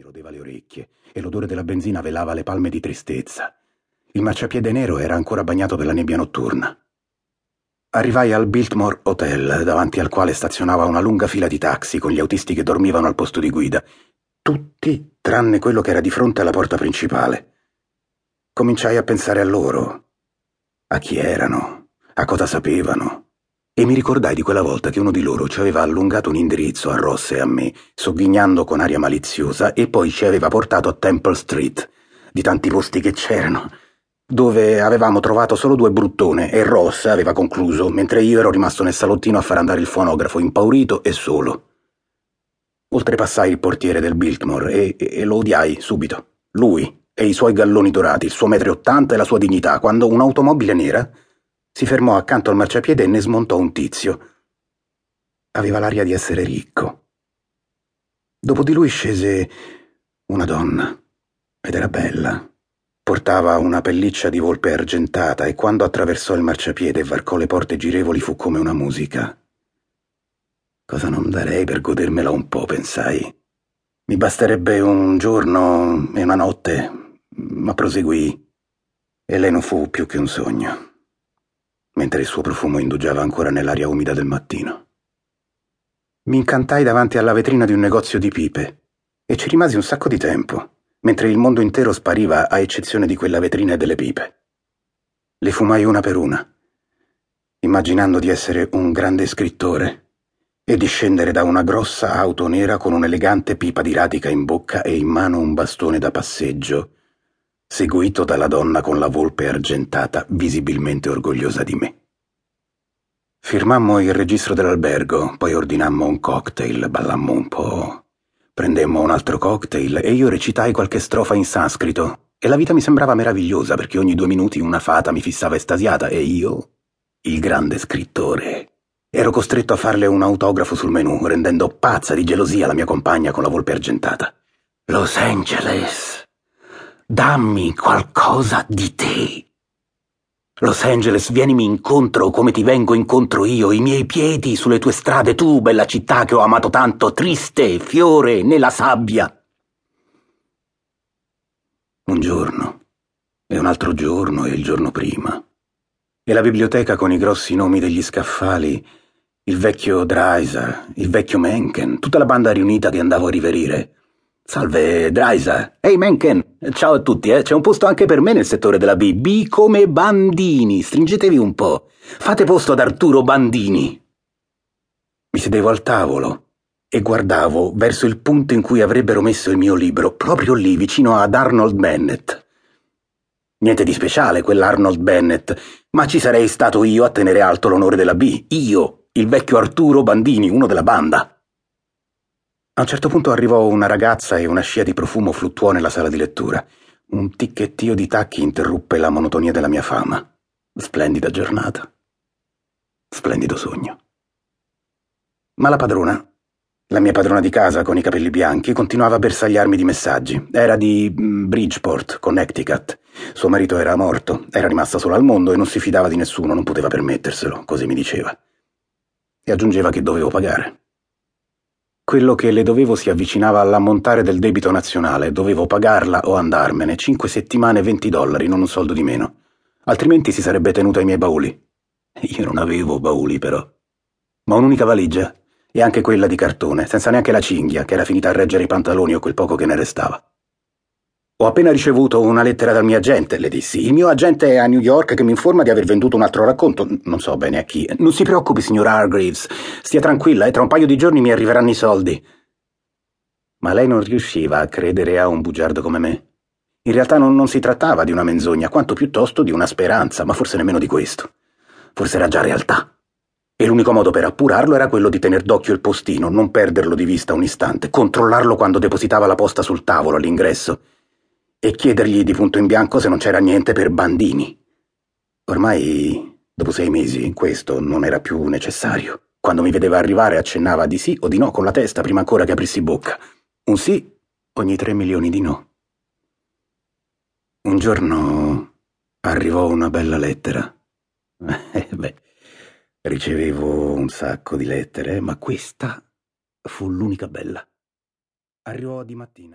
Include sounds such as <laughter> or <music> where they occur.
mi rodeva le orecchie e l'odore della benzina velava le palme di tristezza. Il marciapiede nero era ancora bagnato dalla nebbia notturna. Arrivai al Biltmore Hotel, davanti al quale stazionava una lunga fila di taxi con gli autisti che dormivano al posto di guida, tutti tranne quello che era di fronte alla porta principale. Cominciai a pensare a loro, a chi erano, a cosa sapevano e mi ricordai di quella volta che uno di loro ci aveva allungato un indirizzo a Ross e a me, sogghignando con aria maliziosa, e poi ci aveva portato a Temple Street, di tanti posti che c'erano, dove avevamo trovato solo due bruttone e Ross aveva concluso, mentre io ero rimasto nel salottino a far andare il fonografo, impaurito e solo. Oltrepassai il portiere del Biltmore e, e, e lo odiai subito. Lui e i suoi galloni dorati, il suo metro e ottanta e la sua dignità, quando un'automobile nera si fermò accanto al marciapiede e ne smontò un tizio. Aveva l'aria di essere ricco. Dopo di lui scese una donna, ed era bella. Portava una pelliccia di volpe argentata e quando attraversò il marciapiede e varcò le porte girevoli fu come una musica. Cosa non darei per godermela un po', pensai. Mi basterebbe un giorno e una notte, ma proseguì. E lei non fu più che un sogno mentre il suo profumo indugiava ancora nell'aria umida del mattino. Mi incantai davanti alla vetrina di un negozio di pipe e ci rimasi un sacco di tempo, mentre il mondo intero spariva a eccezione di quella vetrina e delle pipe. Le fumai una per una, immaginando di essere un grande scrittore e di scendere da una grossa auto nera con un'elegante pipa di radica in bocca e in mano un bastone da passeggio seguito dalla donna con la volpe argentata, visibilmente orgogliosa di me. Firmammo il registro dell'albergo, poi ordinammo un cocktail, ballammo un po'. Prendemmo un altro cocktail e io recitai qualche strofa in sanscrito. E la vita mi sembrava meravigliosa perché ogni due minuti una fata mi fissava estasiata e io, il grande scrittore, ero costretto a farle un autografo sul menù, rendendo pazza di gelosia la mia compagna con la volpe argentata. Los Angeles! Dammi qualcosa di te. Los Angeles, vienimi incontro come ti vengo incontro io, i miei piedi sulle tue strade, tu, bella città che ho amato tanto, triste, fiore, nella sabbia. Un giorno, e un altro giorno, e il giorno prima. E la biblioteca con i grossi nomi degli scaffali, il vecchio Dreiser, il vecchio Mencken, tutta la banda riunita che andavo a riverire. Salve, Dreiser. Ehi, Mencken. Ciao a tutti, eh. C'è un posto anche per me nel settore della B. B come Bandini. Stringetevi un po'. Fate posto ad Arturo Bandini. Mi sedevo al tavolo e guardavo verso il punto in cui avrebbero messo il mio libro, proprio lì, vicino ad Arnold Bennett. Niente di speciale quell'Arnold Bennett, ma ci sarei stato io a tenere alto l'onore della B. Io, il vecchio Arturo Bandini, uno della banda. A un certo punto arrivò una ragazza e una scia di profumo fluttuò nella sala di lettura. Un ticchettio di tacchi interruppe la monotonia della mia fama. Splendida giornata. Splendido sogno. Ma la padrona, la mia padrona di casa con i capelli bianchi, continuava a bersagliarmi di messaggi. Era di mm, Bridgeport, Connecticut. Suo marito era morto, era rimasta sola al mondo e non si fidava di nessuno, non poteva permetterselo, così mi diceva. E aggiungeva che dovevo pagare. Quello che le dovevo si avvicinava all'ammontare del debito nazionale, dovevo pagarla o andarmene, cinque settimane e venti dollari, non un soldo di meno. Altrimenti si sarebbe tenuto ai miei bauli. Io non avevo bauli, però. Ma un'unica valigia, e anche quella di cartone, senza neanche la cinghia, che era finita a reggere i pantaloni o quel poco che ne restava. Ho appena ricevuto una lettera dal mio agente, le dissi. Il mio agente è a New York che mi informa di aver venduto un altro racconto. Non so bene a chi. Non si preoccupi, signor Hargreaves. Stia tranquilla e tra un paio di giorni mi arriveranno i soldi. Ma lei non riusciva a credere a un bugiardo come me. In realtà non, non si trattava di una menzogna, quanto piuttosto di una speranza, ma forse nemmeno di questo. Forse era già realtà. E l'unico modo per appurarlo era quello di tener d'occhio il postino, non perderlo di vista un istante, controllarlo quando depositava la posta sul tavolo all'ingresso e chiedergli di punto in bianco se non c'era niente per Bandini. Ormai, dopo sei mesi, questo non era più necessario. Quando mi vedeva arrivare accennava di sì o di no con la testa prima ancora che aprissi bocca. Un sì ogni tre milioni di no. Un giorno arrivò una bella lettera. <laughs> Eh, beh, ricevevo un sacco di lettere, ma questa fu l'unica bella. Arrivò di mattina.